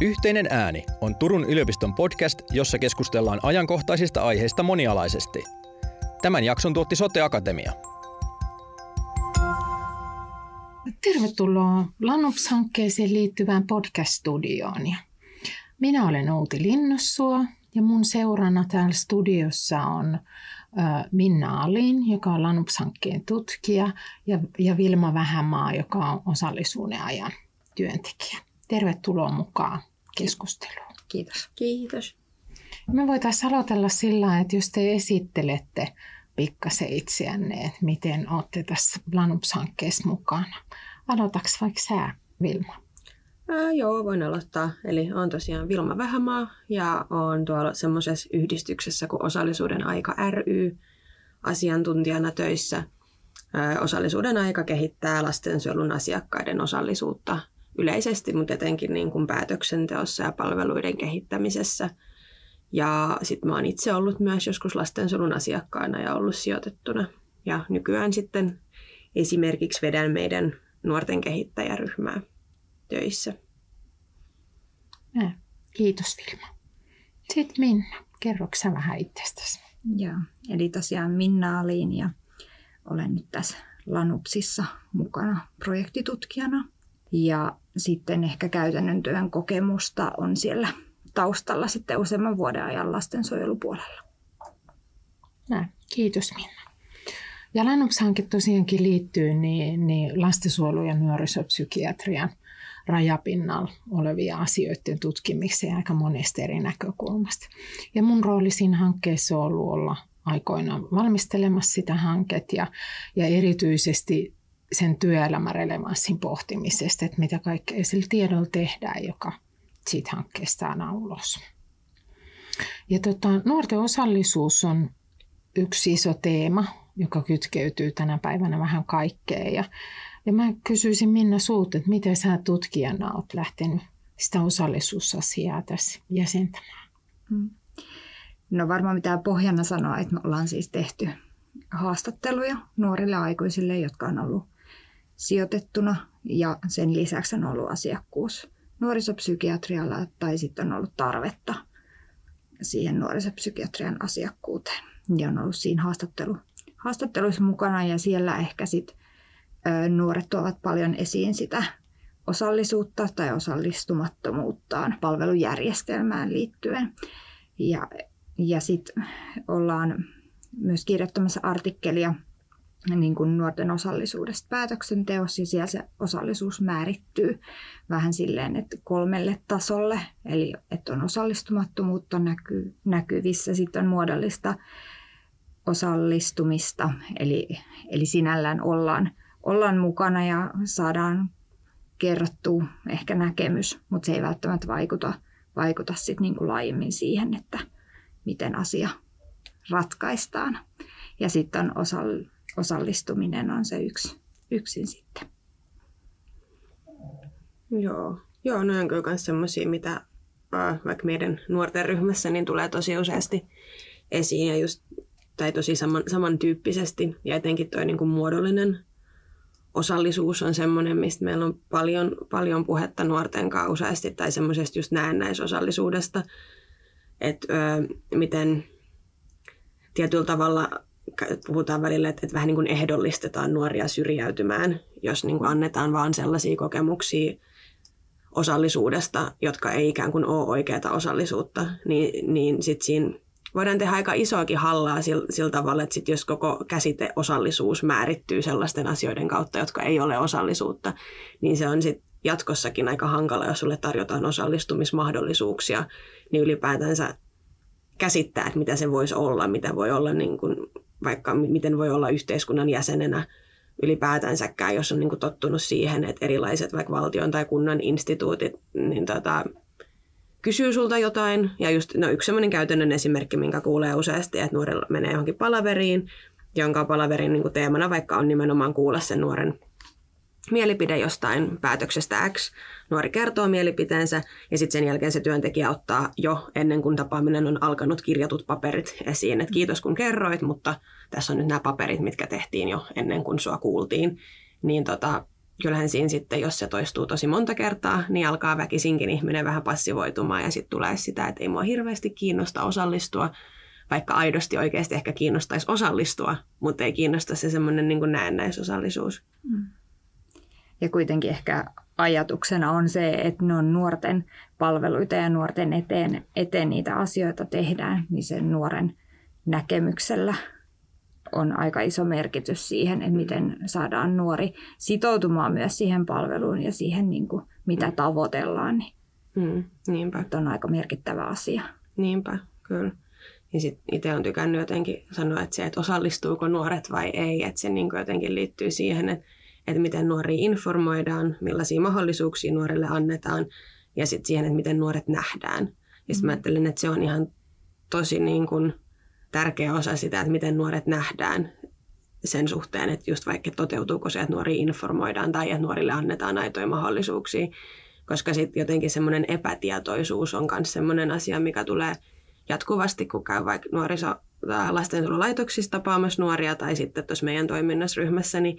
Yhteinen ääni on Turun yliopiston podcast, jossa keskustellaan ajankohtaisista aiheista monialaisesti. Tämän jakson tuotti Sote Akatemia. Tervetuloa Lanups-hankkeeseen liittyvään podcast-studioon. Minä olen Outi Linnussuo ja mun seurana täällä studiossa on Minna Alin, joka on Lanups-hankkeen tutkija, ja Vilma Vähämaa, joka on osallisuuden ajan työntekijä. Tervetuloa mukaan keskusteluun. Kiitos. Kiitos. Me voitaisiin aloitella sillä, että jos te esittelette pikkasen itseänne, että miten olette tässä Lanups-hankkeessa mukana. Aloitaks vaikka sä, Vilma? Ää, joo, voin aloittaa. Eli on tosiaan Vilma Vähämaa ja on tuolla semmoisessa yhdistyksessä kuin Osallisuuden aika ry asiantuntijana töissä. Ää, osallisuuden aika kehittää lastensuojelun asiakkaiden osallisuutta yleisesti, mutta etenkin niin kuin päätöksenteossa ja palveluiden kehittämisessä. Ja sitten mä oon itse ollut myös joskus lastensuojelun asiakkaana ja ollut sijoitettuna. Ja nykyään sitten esimerkiksi vedän meidän nuorten kehittäjäryhmää töissä. Kiitos Vilma. Sitten Minna, kerroksä vähän itsestäsi? Joo, eli tosiaan Minna Aliin ja olen nyt tässä Lanupsissa mukana projektitutkijana. Ja sitten ehkä käytännön työn kokemusta on siellä taustalla sitten useamman vuoden ajan lastensuojelupuolella. Näin. Kiitos Minna. Ja Lanups-hanke tosiaankin liittyy niin, niin lastensuojelu- ja nuorisopsykiatrian rajapinnalla olevia asioiden tutkimiseen aika monesta eri näkökulmasta. Ja mun rooli siinä hankkeessa on ollut olla aikoina valmistelemassa sitä hanketta ja, ja erityisesti sen työelämärelevanssin pohtimisesta, että mitä kaikkea sillä tiedolla tehdään, joka siitä hankkeesta saadaan ulos. Ja tota, nuorten osallisuus on yksi iso teema, joka kytkeytyy tänä päivänä vähän kaikkeen. Ja, ja mä kysyisin Minna sulta, että miten sä tutkijana olet lähtenyt sitä osallisuusasiaa tässä jäsentämään? Mm. No varmaan mitään pohjana sanoa, että me ollaan siis tehty haastatteluja nuorille aikuisille, jotka on ollut sijoitettuna ja sen lisäksi on ollut asiakkuus nuorisopsykiatrialla tai sitten on ollut tarvetta siihen nuorisopsykiatrian asiakkuuteen. Ja on ollut siinä haastattelu, haastatteluissa mukana ja siellä ehkä sit, ö, nuoret tuovat paljon esiin sitä osallisuutta tai osallistumattomuuttaan palvelujärjestelmään liittyen. Ja, ja sitten ollaan myös kirjoittamassa artikkelia – niin kuin nuorten osallisuudesta päätöksenteossa ja siellä se osallisuus määrittyy vähän silleen, että kolmelle tasolle, eli että on osallistumattomuutta näky, näkyvissä, sitten on muodollista osallistumista, eli, eli sinällään ollaan, ollaan mukana ja saadaan kerrottua ehkä näkemys, mutta se ei välttämättä vaikuta, vaikuta sit niin kuin laajemmin siihen, että miten asia ratkaistaan. Ja sitten on osall- osallistuminen on se yksi, yksin sitten. Joo, Joo ne on kyllä myös semmoisia, mitä äh, vaikka meidän nuorten ryhmässä niin tulee tosi useasti esiin ja just, tai tosi saman, samantyyppisesti. Ja etenkin tuo niin muodollinen osallisuus on semmoinen, mistä meillä on paljon, paljon puhetta nuorten kanssa useasti, tai semmoisesta just näennäisosallisuudesta, että miten tietyllä tavalla puhutaan välillä, että, että vähän niin kuin ehdollistetaan nuoria syrjäytymään, jos niin kuin annetaan vaan sellaisia kokemuksia osallisuudesta, jotka ei ikään kuin ole oikeaa osallisuutta, niin, niin sitten siinä voidaan tehdä aika isoakin hallaa sillä, sillä tavalla, että sit jos koko käsite osallisuus määrittyy sellaisten asioiden kautta, jotka ei ole osallisuutta, niin se on sitten jatkossakin aika hankala, jos sulle tarjotaan osallistumismahdollisuuksia, niin ylipäätänsä käsittää, että mitä se voisi olla, mitä voi olla niin kuin vaikka miten voi olla yhteiskunnan jäsenenä ylipäätänsäkään, jos on niin kuin tottunut siihen, että erilaiset vaikka valtion tai kunnan instituutit niin tota, kysyy sulta jotain. Ja just no, yksi sellainen käytännön esimerkki, minkä kuulee useasti, että nuorella menee johonkin palaveriin, jonka palaverin niin kuin teemana vaikka on nimenomaan kuulla sen nuoren mielipide jostain päätöksestä X. Nuori kertoo mielipiteensä ja sitten sen jälkeen se työntekijä ottaa jo ennen kuin tapaaminen on alkanut kirjatut paperit esiin. Et kiitos kun kerroit, mutta tässä on nyt nämä paperit, mitkä tehtiin jo ennen kuin sua kuultiin. Niin tota, kyllähän siinä sitten, jos se toistuu tosi monta kertaa, niin alkaa väkisinkin ihminen vähän passivoitumaan ja sitten tulee sitä, että ei mua hirveästi kiinnosta osallistua, vaikka aidosti oikeasti ehkä kiinnostaisi osallistua, mutta ei kiinnosta se semmoinen niin näennäisosallisuus. Mm. Ja kuitenkin ehkä ajatuksena on se, että ne on nuorten palveluita ja nuorten eteen, eteen niitä asioita tehdään, niin sen nuoren näkemyksellä on aika iso merkitys siihen, että miten saadaan nuori sitoutumaan myös siihen palveluun ja siihen, niin kuin, mitä tavoitellaan. Niin mm, niinpä. on aika merkittävä asia. Niinpä, kyllä. Ja sit itse on tykännyt jotenkin sanoa, että se, että osallistuuko nuoret vai ei, että se niin jotenkin liittyy siihen, että, että miten nuoria informoidaan, millaisia mahdollisuuksia nuorille annetaan ja sitten siihen, että miten nuoret nähdään. Ja sitten mä mm. ajattelen, että se on ihan tosi niin kuin tärkeä osa sitä, että miten nuoret nähdään sen suhteen, että just vaikka toteutuuko se, että nuori informoidaan tai että nuorille annetaan aitoja mahdollisuuksia, koska sitten jotenkin semmoinen epätietoisuus on myös semmoinen asia, mikä tulee jatkuvasti, kun käy vaikka nuoriso- lastensuojelulaitoksissa tapaamassa nuoria tai sitten tuossa meidän toiminnassa ryhmässä, niin,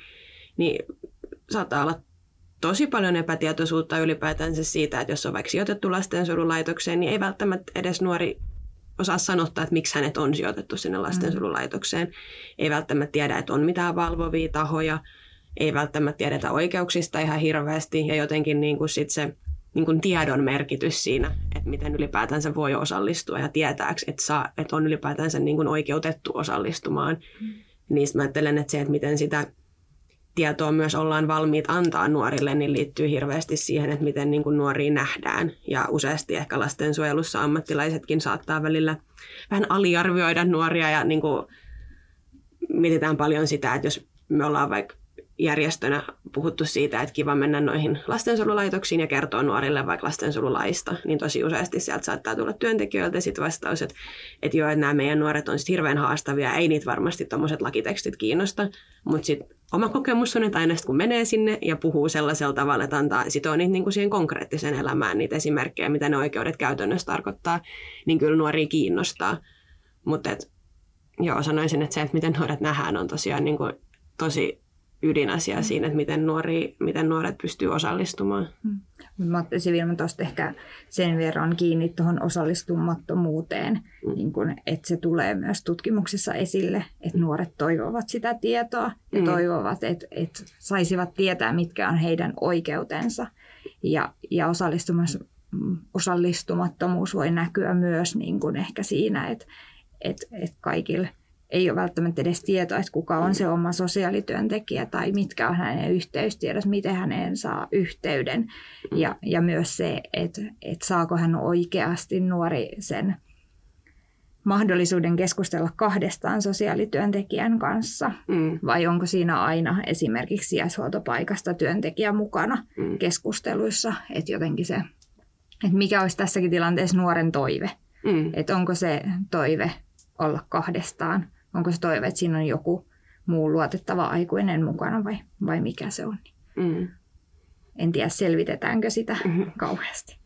niin saattaa olla tosi paljon epätietoisuutta ylipäätänsä siitä, että jos on vaikka sijoitettu lastensuojelulaitokseen, niin ei välttämättä edes nuori osaa sanottaa, että miksi hänet on sijoitettu sinne lastensuojelulaitokseen. Mm. Ei välttämättä tiedä, että on mitään valvovia tahoja, ei välttämättä tiedetä oikeuksista ihan hirveästi ja jotenkin niin kuin sit se niin kuin tiedon merkitys siinä, että miten ylipäätänsä voi osallistua ja tietääks, että, saa, että on ylipäätänsä niin kuin oikeutettu osallistumaan. Mm. Niistä mä ajattelen, että se, että miten sitä tietoa myös ollaan valmiit antaa nuorille, niin liittyy hirveästi siihen, että miten niin kuin nuoria nähdään. Ja useasti ehkä lastensuojelussa ammattilaisetkin saattaa välillä vähän aliarvioida nuoria ja niin kuin mietitään paljon sitä, että jos me ollaan vaikka järjestönä puhuttu siitä, että kiva mennä noihin lastensuojelulaitoksiin ja kertoa nuorille vaikka lastensuojelulaista, niin tosi useasti sieltä saattaa tulla työntekijöiltä sitten vastaus, että, että joo, että nämä meidän nuoret on sitten hirveän haastavia, ei niitä varmasti tuommoiset lakitekstit kiinnosta, mutta sitten oma kokemus on, että aina kun menee sinne ja puhuu sellaisella tavalla, että antaa sitoo niitä niin kuin siihen konkreettiseen elämään niitä esimerkkejä, mitä ne oikeudet käytännössä tarkoittaa, niin kyllä nuoria kiinnostaa. Mutta joo, sanoisin, että se, että miten nuoret nähdään, on tosiaan niin kuin tosi ydinasia mm. siinä, että miten, nuori, miten nuoret pystyy osallistumaan. Mm. Mä ottaisin vielä tuosta ehkä sen verran kiinni tuohon osallistumattomuuteen, mm. niin kun, että se tulee myös tutkimuksessa esille, että nuoret toivovat sitä tietoa ja mm. toivovat, että, että saisivat tietää, mitkä on heidän oikeutensa. Ja, ja osallistumattomuus voi näkyä myös niin kun ehkä siinä, että, että, että kaikille ei ole välttämättä edes tietoa, että kuka on se oma sosiaalityöntekijä tai mitkä on hänen yhteystiedot, miten häneen saa yhteyden. Ja, ja myös se, että, että saako hän oikeasti nuori sen mahdollisuuden keskustella kahdestaan sosiaalityöntekijän kanssa, mm. vai onko siinä aina esimerkiksi sijaishuoltopaikasta työntekijä mukana mm. keskusteluissa, että jotenkin se, että mikä olisi tässäkin tilanteessa nuoren toive, mm. että onko se toive olla kahdestaan onko se toive, että siinä on joku muu luotettava aikuinen mukana vai, vai mikä se on. Mm. En tiedä, selvitetäänkö sitä mm-hmm. kauheasti.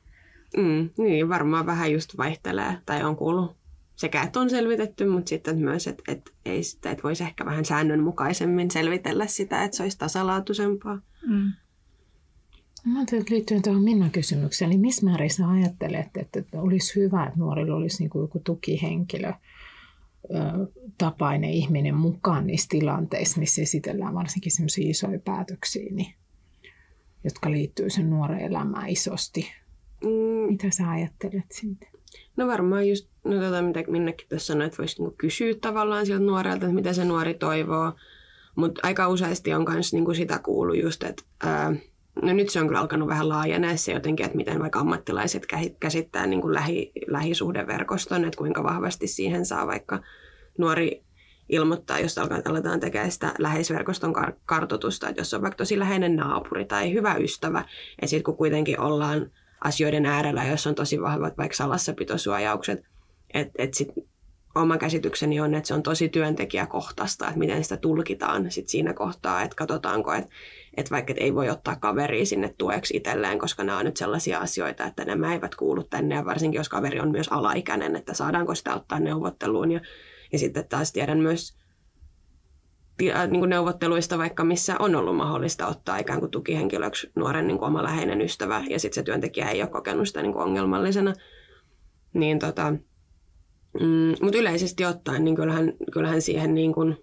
Mm, niin, varmaan vähän just vaihtelee, tai on kuullut sekä, että on selvitetty, mutta sitten myös, että, että, ei sitä, että voisi ehkä vähän säännönmukaisemmin selvitellä sitä, että se olisi tasalaatuisempaa. Mm. Mä ajattelin, että liittyen tuohon Minnan kysymykseen, niin missä määrin sä ajattelet, että olisi hyvä, että nuorilla olisi niin kuin joku tukihenkilö, tapainen ihminen mukaan niissä tilanteissa, missä esitellään varsinkin sellaisia isoja päätöksiä, niin, jotka liittyy sen nuoren elämään isosti. Mm. Mitä sä ajattelet siitä? No varmaan just, no tota, mitä Minnekin tässä sanoi, että voisi niinku kysyä tavallaan sieltä nuorelta, että mitä se nuori toivoo. Mutta aika useasti on myös niinku sitä kuullut just, että ää, no nyt se on kyllä alkanut vähän laajenee se jotenkin, että miten vaikka ammattilaiset käsittää niin kuin lähi, lähisuhdeverkoston, että kuinka vahvasti siihen saa vaikka nuori ilmoittaa, jos aletaan tekemään sitä läheisverkoston kartoitusta, että jos on vaikka tosi läheinen naapuri tai hyvä ystävä, ja sitten kun kuitenkin ollaan asioiden äärellä, jos on tosi vahvat vaikka salassapitosuojaukset, että et sitten oma käsitykseni on, että se on tosi työntekijäkohtaista, että miten sitä tulkitaan sit siinä kohtaa, että katsotaanko, että, että vaikka et ei voi ottaa kaveria sinne tueksi itselleen, koska nämä on nyt sellaisia asioita, että nämä eivät kuulu tänne, ja varsinkin jos kaveri on myös alaikäinen, että saadaanko sitä ottaa neuvotteluun, ja, ja sitten taas tiedän myös niin kuin neuvotteluista vaikka, missä on ollut mahdollista ottaa ikään kuin tukihenkilöksi nuoren niin kuin oma läheinen ystävä. Ja sitten se työntekijä ei ole kokenut sitä niin kuin ongelmallisena. Niin tota, mm, mutta yleisesti ottaen, niin kyllähän, kyllähän siihen niin kuin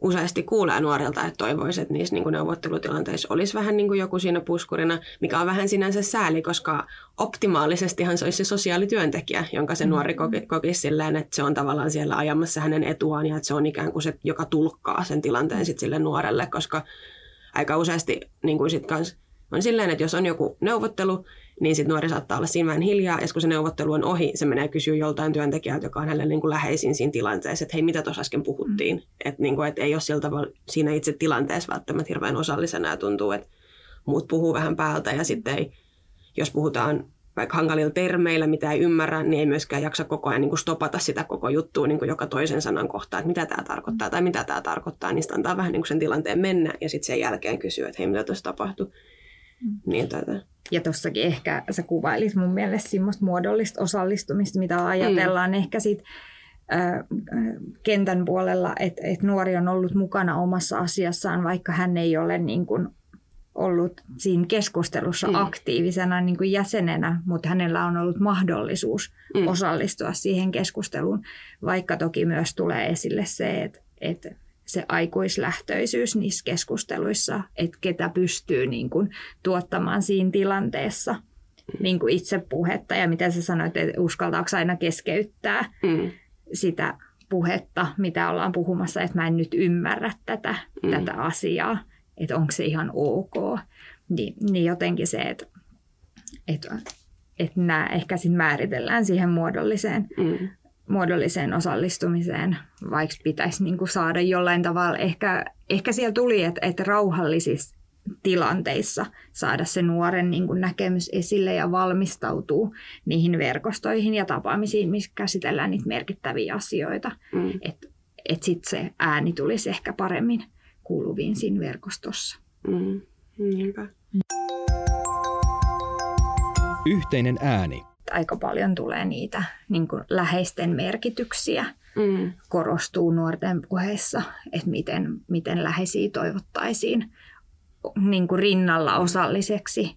useasti kuulee nuorilta, että toivoisi, että niissä niin kuin neuvottelutilanteissa olisi vähän niin kuin joku siinä puskurina, mikä on vähän sinänsä sääli, koska optimaalisestihan se olisi se sosiaalityöntekijä, jonka se nuori mm. koki, kokisi silleen, että se on tavallaan siellä ajamassa hänen etuaan ja että se on ikään kuin se, joka tulkkaa sen tilanteen sit sille nuorelle, koska aika useasti niin kuin sit kans on silleen, että jos on joku neuvottelu, niin sitten nuori saattaa olla siinä vähän hiljaa, ja kun se neuvottelu on ohi, se menee kysyä joltain työntekijältä, joka on hänelle niin kuin läheisin siinä tilanteessa, että hei, mitä tuossa äsken puhuttiin. Mm. Että niin kuin, et ei ole sillä tavalla siinä itse tilanteessa välttämättä hirveän osallisena, ja tuntuu, että muut puhuu vähän päältä, ja sitten ei, jos puhutaan vaikka hankalilla termeillä, mitä ei ymmärrä, niin ei myöskään jaksa koko ajan niin kuin stopata sitä koko juttua niin kuin joka toisen sanan kohtaa, että mitä tämä tarkoittaa tai mitä tämä tarkoittaa, niin antaa vähän niin kuin sen tilanteen mennä ja sitten sen jälkeen kysyä, että hei, mitä tuossa tapahtui. Mm. Niin, tätä. Ja tuossakin ehkä sä kuvailit mun mielestä semmoista muodollista osallistumista, mitä ajatellaan mm. ehkä sit kentän puolella, että et nuori on ollut mukana omassa asiassaan, vaikka hän ei ole niin kuin ollut siinä keskustelussa mm. aktiivisena niin kuin jäsenenä, mutta hänellä on ollut mahdollisuus mm. osallistua siihen keskusteluun, vaikka toki myös tulee esille se, että, että se aikuislähtöisyys niissä keskusteluissa, että ketä pystyy niin kuin tuottamaan siinä tilanteessa niin kuin itse puhetta ja mitä sä sanoit, että uskaltaako aina keskeyttää mm. sitä puhetta, mitä ollaan puhumassa, että mä en nyt ymmärrä tätä, mm. tätä asiaa, että onko se ihan ok. Niin, niin jotenkin se, että, että, että nämä ehkä sitten määritellään siihen muodolliseen mm muodolliseen osallistumiseen, vaikka pitäisi niin kuin saada jollain tavalla, ehkä, ehkä siellä tuli, että, että rauhallisissa tilanteissa saada se nuoren niin kuin näkemys esille ja valmistautuu niihin verkostoihin ja tapaamisiin, missä käsitellään niitä merkittäviä asioita. Mm. Että et sitten se ääni tulisi ehkä paremmin kuuluviin siinä verkostossa. Mm. Niinpä. Yhteinen ääni aika paljon tulee niitä niin kuin läheisten merkityksiä. Mm. Korostuu nuorten puheissa, että miten, miten läheisiä toivottaisiin niin kuin rinnalla osalliseksi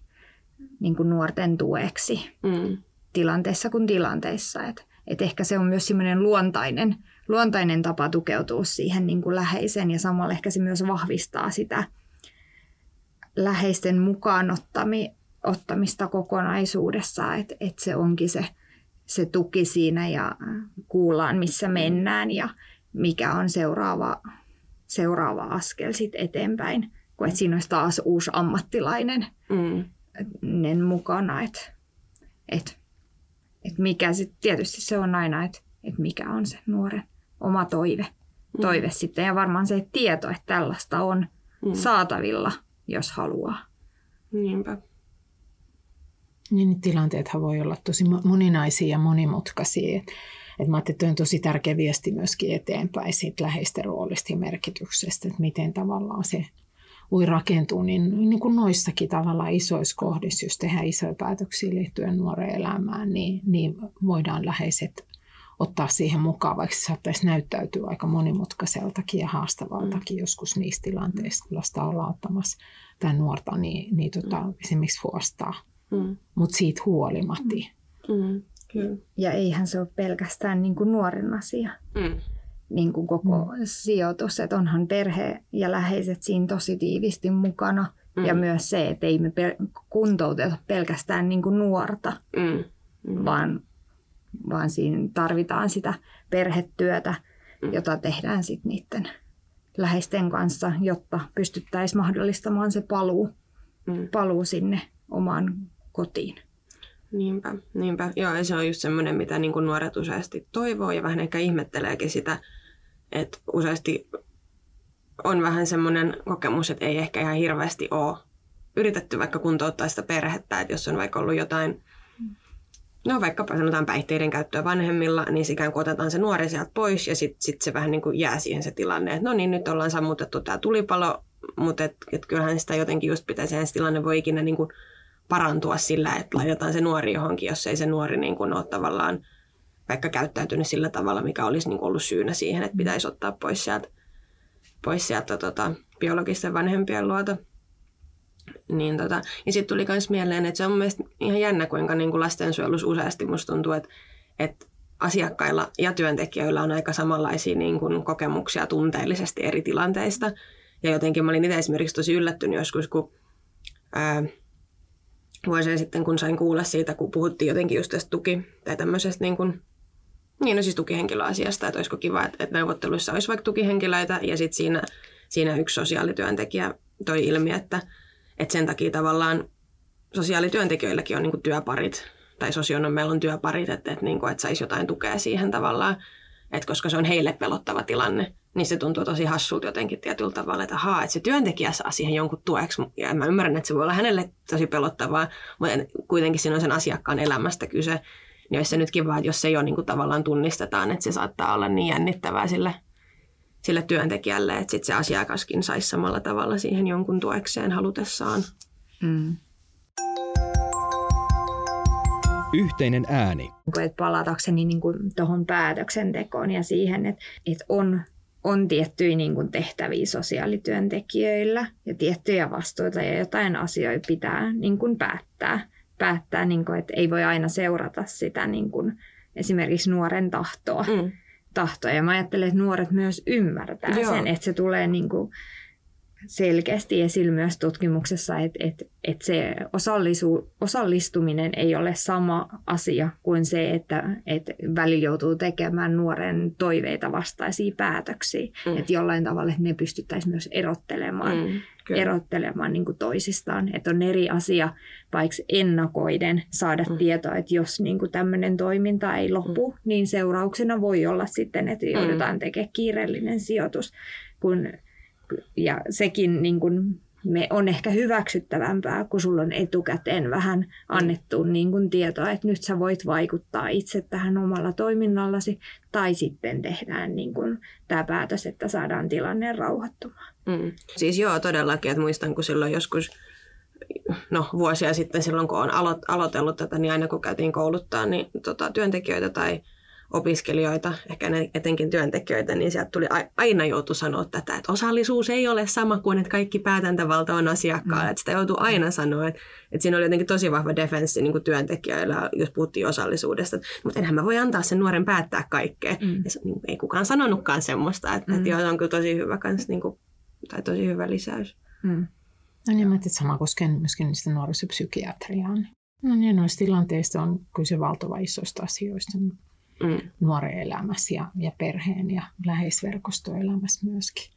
niin kuin nuorten tueksi mm. tilanteessa kuin tilanteissa. Et, et ehkä se on myös semmoinen luontainen, luontainen tapa tukeutua siihen niin kuin läheisen ja samalla ehkä se myös vahvistaa sitä läheisten mukaanottami, ottamista kokonaisuudessa, että, että se onkin se, se tuki siinä ja kuullaan missä mennään ja mikä on seuraava, seuraava askel sit eteenpäin. Kun että siinä olisi taas uusi ammattilainen mm. mukana, että et, et mikä sit, tietysti se on aina, että et mikä on se nuoren oma toive, mm. toive sitten. Ja varmaan se tieto, että tällaista on mm. saatavilla, jos haluaa. Niinpä. Niin tilanteethan voi olla tosi moninaisia ja monimutkaisia. Et, mä ajattelin, että on tosi tärkeä viesti myöskin eteenpäin siitä läheisten roolista ja merkityksestä, että miten tavallaan se voi rakentua, niin, niin kuin noissakin tavallaan isoissa kohdissa, jos tehdään isoja päätöksiä liittyen nuoren elämään, niin, niin voidaan läheiset ottaa siihen mukaan, vaikka se saattaisi näyttäytyä aika monimutkaiseltakin ja haastavaltakin mm. joskus niissä tilanteissa, kun lasta ollaan ottamassa tai nuorta, niin, niin tota, mm. esimerkiksi huostaa mm. mutta siitä huolimatta. Mm. Mm. Ja eihän se ole pelkästään niin kuin nuoren asia. Mm. Niin kuin koko mm. sijoitus, että onhan perhe ja läheiset siinä tosi tiivisti mukana. Mm. Ja myös se, että ei me kuntouteta pelkästään niin kuin nuorta, mm. Mm. Vaan, vaan siinä tarvitaan sitä perhetyötä, mm. jota tehdään sitten niiden läheisten kanssa, jotta pystyttäisiin mahdollistamaan se paluu, mm. paluu sinne omaan kotiin. Niinpä, niinpä. Joo, ja se on just semmoinen, mitä niin kuin nuoret useasti toivoo ja vähän ehkä ihmetteleekin sitä, että useasti on vähän semmoinen kokemus, että ei ehkä ihan hirveästi ole yritetty vaikka kuntouttaa sitä perhettä, että jos on vaikka ollut jotain, no vaikkapa sanotaan päihteiden käyttöä vanhemmilla, niin ikään kuin otetaan se nuori sieltä pois ja sitten sit se vähän niin kuin jää siihen se tilanne, että no niin, nyt ollaan sammutettu tämä tulipalo, mutta et, et kyllähän sitä jotenkin just pitäisi, se tilanne voi ikinä niin kuin parantua sillä, että laitetaan se nuori johonkin, jos ei se nuori niin kuin ole tavallaan vaikka käyttäytynyt sillä tavalla, mikä olisi niin kuin ollut syynä siihen, että pitäisi ottaa pois sieltä, pois sieltä tota, biologisten vanhempien luota. Niin, tota, niin sitten tuli myös mieleen, että se on mielestäni ihan jännä, kuinka niin kuin lastensuojelussa useasti musta tuntuu, että, että asiakkailla ja työntekijöillä on aika samanlaisia niin kuin kokemuksia tunteellisesti eri tilanteista. Ja jotenkin mä olin itse esimerkiksi tosi yllättynyt joskus, kun ää, vuosia sitten, kun sain kuulla siitä, kun puhuttiin jotenkin just tästä tuki- tai tämmöisestä niin kuin, niin no siis tukihenkilöasiasta, että olisiko kiva, että, että neuvotteluissa olisi vaikka tukihenkilöitä ja sitten siinä, siinä yksi sosiaalityöntekijä toi ilmi, että, että sen takia tavallaan sosiaalityöntekijöilläkin on niin kuin työparit tai sosionomeilla on työparit, että, että, niin kuin, että saisi jotain tukea siihen tavallaan, että koska se on heille pelottava tilanne, niin se tuntuu tosi hassulta jotenkin tietyllä tavalla, että ahaa, että se työntekijä saa siihen jonkun tueksi. Ja mä ymmärrän, että se voi olla hänelle tosi pelottavaa, mutta kuitenkin siinä on sen asiakkaan elämästä kyse. Niin olisi se nyt kiva, että jos se jo niin kuin tavallaan tunnistetaan, että se saattaa olla niin jännittävää sille, sille työntekijälle, että sit se asiakaskin saisi samalla tavalla siihen jonkun tuekseen halutessaan. Mm. Yhteinen ääni. Että palatakseni niin tuohon päätöksentekoon ja siihen, että, että on on tiettyjä niin kuin tehtäviä sosiaalityöntekijöillä ja tiettyjä vastuita ja jotain asioita pitää niin kuin päättää. päättää niin kuin, että ei voi aina seurata sitä niin kuin esimerkiksi nuoren tahtoa. Mm. tahtoa. Ja mä ajattelen, että nuoret myös ymmärtää Joo. sen, että se tulee niin kuin selkeästi esillä myös tutkimuksessa, että, että, että se osallisu, osallistuminen ei ole sama asia kuin se, että, että välillä joutuu tekemään nuoren toiveita vastaisia päätöksiä. Mm. Että jollain tavalla että ne pystyttäisiin myös erottelemaan, mm, erottelemaan niin kuin toisistaan. Että on eri asia vaikka ennakoiden saada mm. tietoa, että jos niin kuin tämmöinen toiminta ei lopu, mm. niin seurauksena voi olla sitten, että joudutaan mm. tekemään kiireellinen sijoitus, kun ja sekin niin kuin me on ehkä hyväksyttävämpää, kun sulla on etukäteen vähän annettu niin kuin tietoa, että nyt sä voit vaikuttaa itse tähän omalla toiminnallasi, tai sitten tehdään niin kuin tämä päätös, että saadaan tilanne rauhoittumaan. Mm. Siis joo, todellakin, että muistan, kun silloin joskus no, vuosia sitten silloin, kun olen alo- aloitellut tätä, niin aina kun käytiin kouluttaa niin, tota, työntekijöitä tai opiskelijoita, ehkä etenkin työntekijöitä, niin sieltä tuli aina joutu sanoa tätä, että osallisuus ei ole sama kuin, että kaikki päätäntävalta on asiakkaalla. Mm. Että sitä joutuu aina sanoa, että, että siinä oli jotenkin tosi vahva defenssi niin kuin työntekijöillä, jos puhuttiin osallisuudesta. Mutta enhän mä voi antaa sen nuoren päättää kaikkea. Mm. Ja se, niin, ei kukaan sanonutkaan semmoista, että, mm. että joo, se on kyllä tosi hyvä kans, niin kuin, tai tosi hyvä lisäys. Mm. No niin, mä että sama koskee myöskin niistä nuorisopsykiatriaa. No niin, noissa tilanteissa on kyse valtava isoista asioista mm. nuoren elämässä ja, ja perheen ja läheisverkostoelämässä myöskin.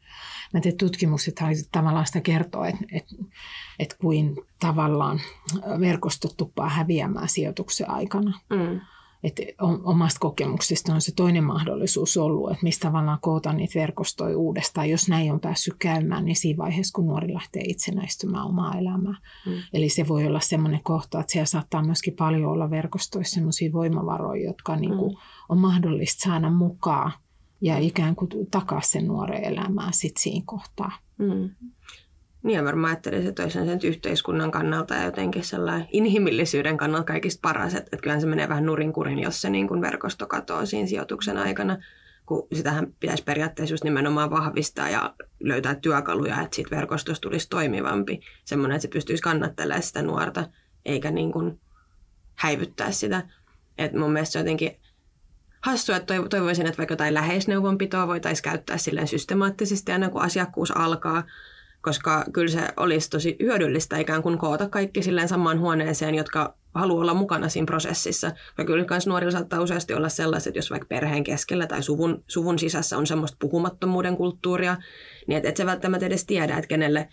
Mä teen tutkimukset tavallaan sitä kertoo, että, että, että kuin tavallaan verkostot tuppaa häviämään sijoituksen aikana. Mm että omasta kokemuksista on se toinen mahdollisuus ollut, että mistä tavallaan koota niitä verkostoja uudestaan. Jos näin on päässyt käymään, niin siinä vaiheessa, kun nuori lähtee itsenäistymään omaa elämää. Mm. Eli se voi olla semmoinen kohta, että siellä saattaa myöskin paljon olla verkostoissa semmoisia voimavaroja, jotka niin kuin mm. on mahdollista saada mukaan ja ikään kuin takaa sen nuoren elämää sitten siinä kohtaa. Mm. Niin ja varmaan ajattelisin, että olisi sen yhteiskunnan kannalta ja jotenkin sellainen inhimillisyyden kannalta kaikista paras, että, että kyllähän se menee vähän nurinkurin, jos se niin kuin verkosto katoaa siinä sijoituksen aikana, kun sitähän pitäisi periaatteessa just nimenomaan vahvistaa ja löytää työkaluja, että siitä verkostosta tulisi toimivampi, semmoinen, että se pystyisi kannattelemaan sitä nuorta, eikä niin kuin häivyttää sitä. Et mun mielestä se jotenkin hassua, että toivoisin, että vaikka jotain läheisneuvonpitoa voitaisiin käyttää silleen systemaattisesti aina kun asiakkuus alkaa, koska kyllä se olisi tosi hyödyllistä ikään kuin koota kaikki silleen samaan huoneeseen, jotka haluaa olla mukana siinä prosessissa. Ja kyllä myös nuorilla saattaa useasti olla sellaiset, että jos vaikka perheen keskellä tai suvun, suvun sisässä on semmoista puhumattomuuden kulttuuria, niin et, et se välttämättä edes tiedä, että kenelle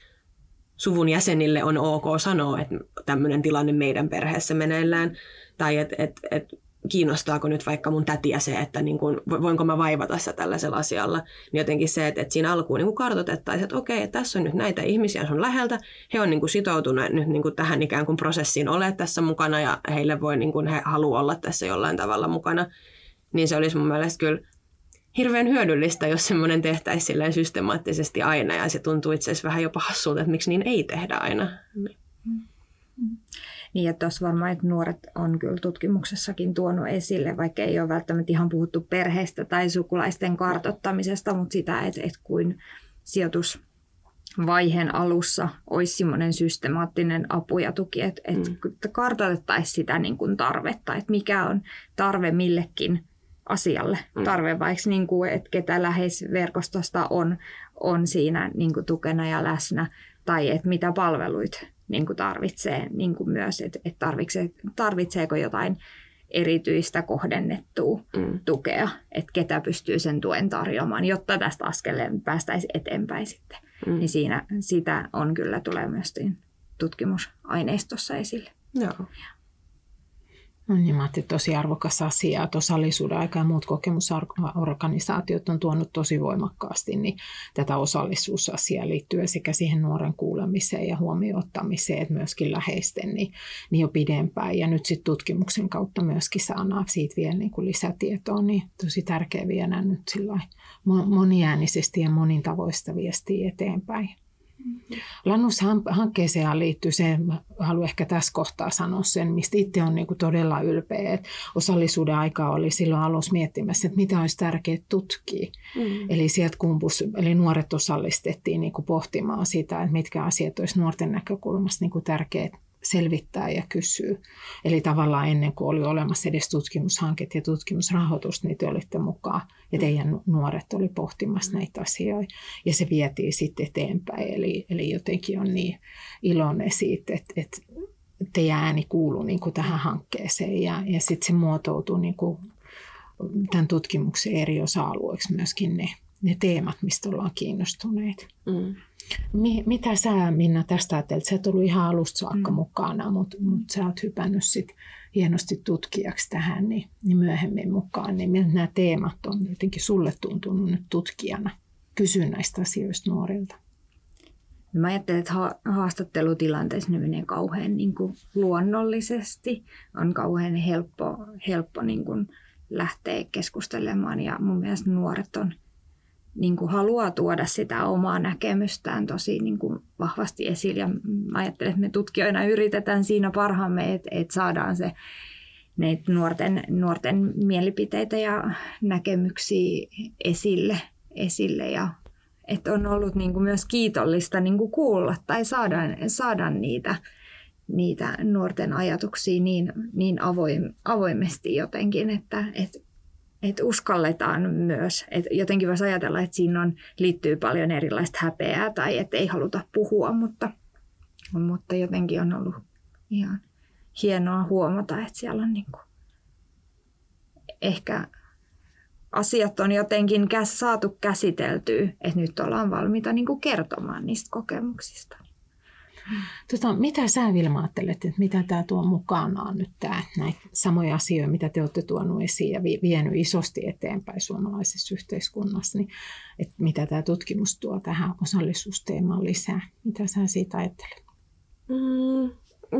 suvun jäsenille on ok sanoa, että tämmöinen tilanne meidän perheessä meneillään. Tai että et, et kiinnostaako nyt vaikka mun tätiä se, että niin kuin, voinko mä vaivata sitä tällaisella asialla. Niin jotenkin se, että, että siinä alkuun niin kartoitettaisiin, että okei, että tässä on nyt näitä ihmisiä sun läheltä, he on niin kuin sitoutuneet nyt niin kuin tähän ikään kuin prosessiin ole tässä mukana ja heille voi, niin kuin he haluaa olla tässä jollain tavalla mukana. Niin se olisi mun mielestä kyllä hirveän hyödyllistä, jos semmoinen tehtäisiin systemaattisesti aina ja se tuntuu itse asiassa vähän jopa hassulta, että miksi niin ei tehdä aina. Mm. Niin, että tuossa varmaan että nuoret on kyllä tutkimuksessakin tuonut esille, vaikka ei ole välttämättä ihan puhuttu perheestä tai sukulaisten kartottamisesta, mutta sitä, että, että kuin sijoitusvaiheen alussa olisi semmoinen systemaattinen apu ja tuki, että, että mm. kartoitettaisiin sitä niin kuin tarvetta, että mikä on tarve millekin asialle. Mm. Tarve vaikka, niin kuin, että ketä läheisverkostosta on, on siinä niin kuin tukena ja läsnä, tai että mitä palveluita niin kuin tarvitsee niin kuin myös, että, että tarvitsee, tarvitseeko jotain erityistä kohdennettua mm. tukea, että ketä pystyy sen tuen tarjoamaan, jotta tästä askeleen päästäisiin eteenpäin sitten. Mm. Niin siinä, sitä on kyllä tulee myös tutkimusaineistossa esille. Joo. No niin, mä tosi arvokas asia, että osallisuuden aika ja muut kokemusorganisaatiot on tuonut tosi voimakkaasti niin tätä osallisuusasiaa liittyen sekä siihen nuoren kuulemiseen ja huomioottamiseen, että myöskin läheisten niin, niin jo pidempään. Ja nyt sitten tutkimuksen kautta myöskin saadaan siitä vielä niin kuin lisätietoa, niin tosi tärkeä viedä nyt sillä moniäänisesti ja monin tavoista viestiä eteenpäin. Lannus-hankkeeseen liittyy se, haluan ehkä tässä kohtaa sanoa sen, mistä itse on niin todella ylpeä. Että osallisuuden aikaa oli silloin alussa miettimässä, että mitä olisi tärkeää tutkia. Mm. Eli sieltä kumpus, eli nuoret osallistettiin niin pohtimaan sitä, että mitkä asiat olisi nuorten näkökulmasta niin tärkeät selvittää ja kysyy. Eli tavallaan ennen kuin oli olemassa edes tutkimushanket ja tutkimusrahoitus, niin te olitte mukaan ja teidän nuoret oli pohtimassa näitä asioita. Ja se vietiin sitten eteenpäin. Eli, eli jotenkin on niin iloinen siitä, että, että teidän ääni kuuluu niin kuin tähän hankkeeseen ja, ja sitten se muotoutuu niin kuin tämän tutkimuksen eri osa-alueiksi myöskin ne, ne teemat, mistä ollaan kiinnostuneet. Mm. Mi, mitä sä Minna tästä ajattelet? Sä et ollut ihan alusta saakka mm. mukana, mutta mut sä oot hypännyt sit hienosti tutkijaksi tähän niin, niin myöhemmin mukaan. Niin miltä nämä teemat on jotenkin sulle tuntunut nyt tutkijana? Kysy näistä asioista nuorilta. Mä ajattelen, että haastattelutilanteessa ne menee kauhean niin kuin luonnollisesti. On kauhean helppo, helppo niin kuin lähteä keskustelemaan ja mun mielestä nuoret on – niin kuin haluaa tuoda sitä omaa näkemystään tosi niin kuin vahvasti esille. Ja ajattelen, että me tutkijoina yritetään siinä parhaamme, että, että saadaan se nuorten, nuorten mielipiteitä ja näkemyksiä esille, esille ja että on ollut niin kuin myös kiitollista niin kuin kuulla tai saada, saada niitä, niitä nuorten ajatuksia niin, niin avoim, avoimesti jotenkin, että, että että uskalletaan myös. Et jotenkin voisi ajatella, että siinä on, liittyy paljon erilaista häpeää tai että ei haluta puhua, mutta, mutta jotenkin on ollut ihan hienoa huomata, että siellä on niinku ehkä asiat on jotenkin saatu käsiteltyä, että nyt ollaan valmiita niinku kertomaan niistä kokemuksista. Tota, mitä sä Vilma ajattelet, että mitä tämä tuo mukanaan nyt tämä, näitä samoja asioita, mitä te olette tuonut esiin ja vienyt isosti eteenpäin suomalaisessa yhteiskunnassa, niin että mitä tämä tutkimus tuo tähän osallisuusteemaan lisää? Mitä sä siitä ajattelet? Mm,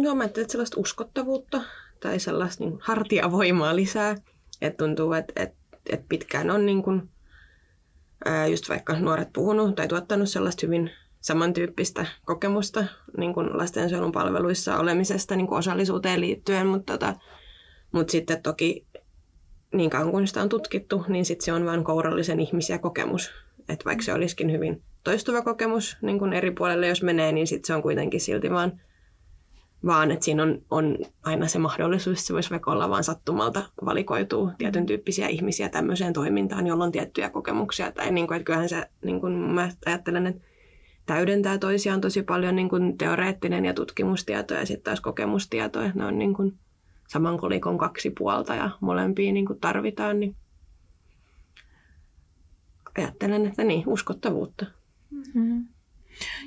no mä ajattelen, että sellaista uskottavuutta tai sellaista niin hartiavoimaa lisää. Että tuntuu, että, että, että pitkään on niin kuin, just vaikka nuoret puhunut tai tuottanut sellaista hyvin samantyyppistä kokemusta niin kuin lastensuojelun palveluissa olemisesta niin kuin osallisuuteen liittyen, mutta, tota, mutta sitten toki niin kauan kuin sitä on tutkittu, niin sitten se on vain kourallisen ihmisiä kokemus. Että vaikka se olisikin hyvin toistuva kokemus niin kuin eri puolelle, jos menee, niin sitten se on kuitenkin silti vaan, vaan että siinä on, on aina se mahdollisuus, että se voisi vaikka olla vain sattumalta valikoituu tietyn tyyppisiä ihmisiä tämmöiseen toimintaan, jolla on tiettyjä kokemuksia. Tai niin kuin, että kyllähän se, niin kuin mä ajattelen, että täydentää toisiaan tosi paljon niin kuin teoreettinen ja tutkimustieto ja sitten taas kokemustieto. Ne on niin kuin saman kolikon kaksi puolta ja molempia niin kuin tarvitaan. Niin ajattelen, että niin, uskottavuutta. Mm-hmm.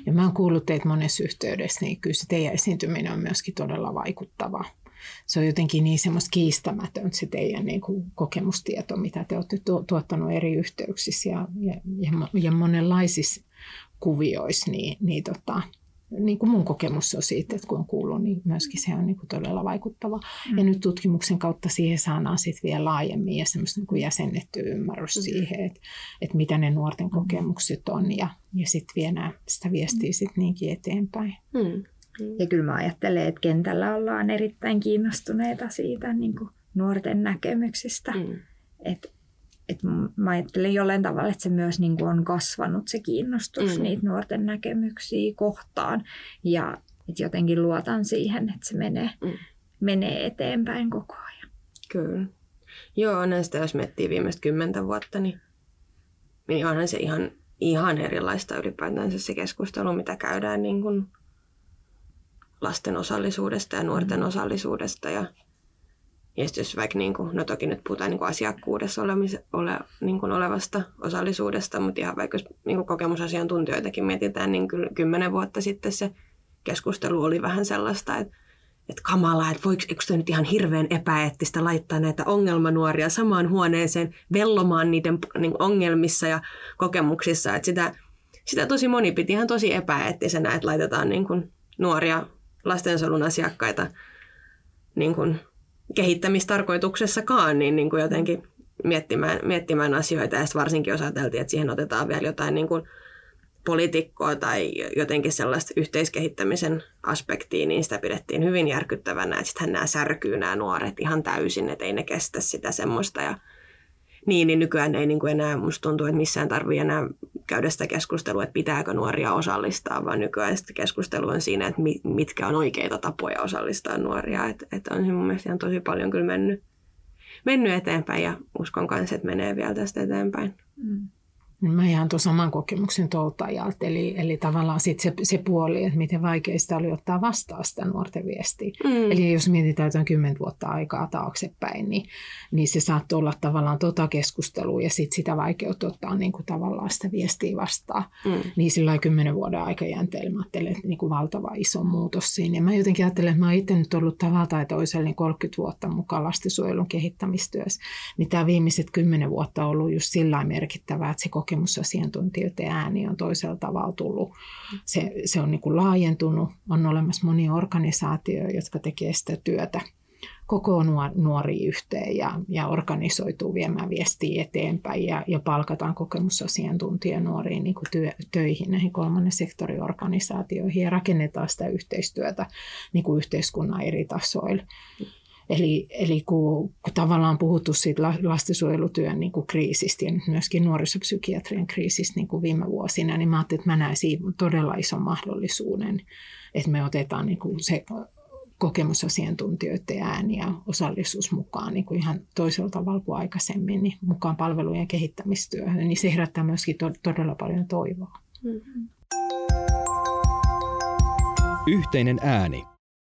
Ja mä oon kuullut teitä monessa yhteydessä, niin kyllä se teidän esiintyminen on myöskin todella vaikuttava. Se on jotenkin niin semmoista kiistämätön se teidän niin kuin kokemustieto, mitä te olette tuottanut eri yhteyksissä ja, ja, ja, ja monenlaisissa kuvioissa, niin, niin, tota, niin kuin mun kokemus on siitä, että kun on kuullut, niin myöskin se on niin kuin todella vaikuttava. Mm. Ja nyt tutkimuksen kautta siihen saadaan sitten vielä laajemmin ja semmoista niin kuin jäsennetty ymmärrys mm. siihen, että, että mitä ne nuorten mm. kokemukset on ja, ja sitten viedään sitä viestiä mm. sitten niinkin eteenpäin. Mm. Ja kyllä mä ajattelen, että kentällä ollaan erittäin kiinnostuneita siitä niin kuin nuorten näkemyksistä. Mm. Että et mä ajattelen jollain tavalla, että se myös niin kuin on kasvanut se kiinnostus Mm. niitä nuorten näkemyksiä kohtaan. Ja että jotenkin luotan siihen, että se menee, Mm. menee eteenpäin koko ajan. Kyllä. Joo, näistä jos miettii viimeistä kymmentä vuotta, niin, niin onhan se ihan, ihan erilaista ylipäätänsä se keskustelu, mitä käydään niin kuin lasten osallisuudesta ja nuorten Mm. osallisuudesta. Ja, ja sit jos vaikka, niin kuin, no toki nyt puhutaan niin kuin asiakkuudessa olemis, ole, niin kuin olevasta osallisuudesta, mutta ihan vaikka jos niin kuin kokemusasiantuntijoitakin mietitään, niin kyllä kymmenen vuotta sitten se keskustelu oli vähän sellaista, että että kamalaa, että voiko eikö nyt ihan hirveän epäeettistä laittaa näitä ongelmanuoria samaan huoneeseen vellomaan niiden niin ongelmissa ja kokemuksissa. Että sitä, sitä tosi moni piti ihan tosi epäeettisenä, että laitetaan niin kuin nuoria lastensuojelun asiakkaita niin kuin kehittämistarkoituksessakaan niin, niin kuin jotenkin miettimään, miettimään asioita. Ja varsinkin jos ajateltiin, että siihen otetaan vielä jotain niin kuin poliitikkoa tai jotenkin sellaista yhteiskehittämisen aspektia, niin sitä pidettiin hyvin järkyttävänä. Että sittenhän nämä särkyy nämä nuoret ihan täysin, että ei ne kestä sitä semmoista. Ja niin, niin nykyään ei niin kuin enää, musta tuntuu, että missään tarvii enää käydä sitä keskustelua, että pitääkö nuoria osallistaa, vaan nykyään sitä keskustelu on siinä, että mi- mitkä on oikeita tapoja osallistaa nuoria. Että et on mun mielestä ihan tosi paljon kyllä mennyt, mennyt eteenpäin ja uskon kanssa, että menee vielä tästä eteenpäin. Mm. Mä ihan tuon saman kokemuksen tuolta ajalta, eli, eli tavallaan sit se, se puoli, että miten vaikeista oli ottaa vastaan sitä nuorten viestiä. Mm. Eli jos mietitään jotain kymmentä vuotta aikaa taaksepäin, niin, niin se saattoi olla tavallaan tota keskustelua ja sitten sitä vaikeutta ottaa niin kuin tavallaan sitä viestiä vastaan. Mm. Niin sillä kymmenen vuoden aikajänteellä mä ajattelen, että niin kuin valtava iso muutos siinä. Ja mä jotenkin ajattelen, että mä oon itse nyt ollut tavalla tai toisella niin 30 vuotta mukaan lastensuojelun kehittämistyössä. Niin tämä viimeiset kymmenen vuotta on ollut just sillä merkittävää, että se kokemusasiantuntijoiden ääni on toisella tavalla tullut. Se, se on niin kuin laajentunut. On olemassa monia organisaatioita, jotka tekee sitä työtä koko nuori yhteen ja, ja organisoituu viemään viestiä eteenpäin ja, ja palkataan kokemusasiantuntija nuoriin niin kuin työ, töihin näihin kolmannen sektorin organisaatioihin ja rakennetaan sitä yhteistyötä niin kuin yhteiskunnan eri tasoilla. Eli, eli kun, kun tavallaan on puhuttu siitä lastensuojelutyön niin kuin kriisistä ja myöskin nuorisopsykiatrian kriisistä niin kuin viime vuosina, niin mä ajattelin, että mä näen siinä todella ison mahdollisuuden, että me otetaan niin kuin se kokemusasiantuntijoiden ääni ja osallisuus mukaan niin kuin ihan toisella tavalla kuin aikaisemmin, niin mukaan palvelujen kehittämistyöhön, niin se herättää myöskin to- todella paljon toivoa. Mm. Yhteinen ääni.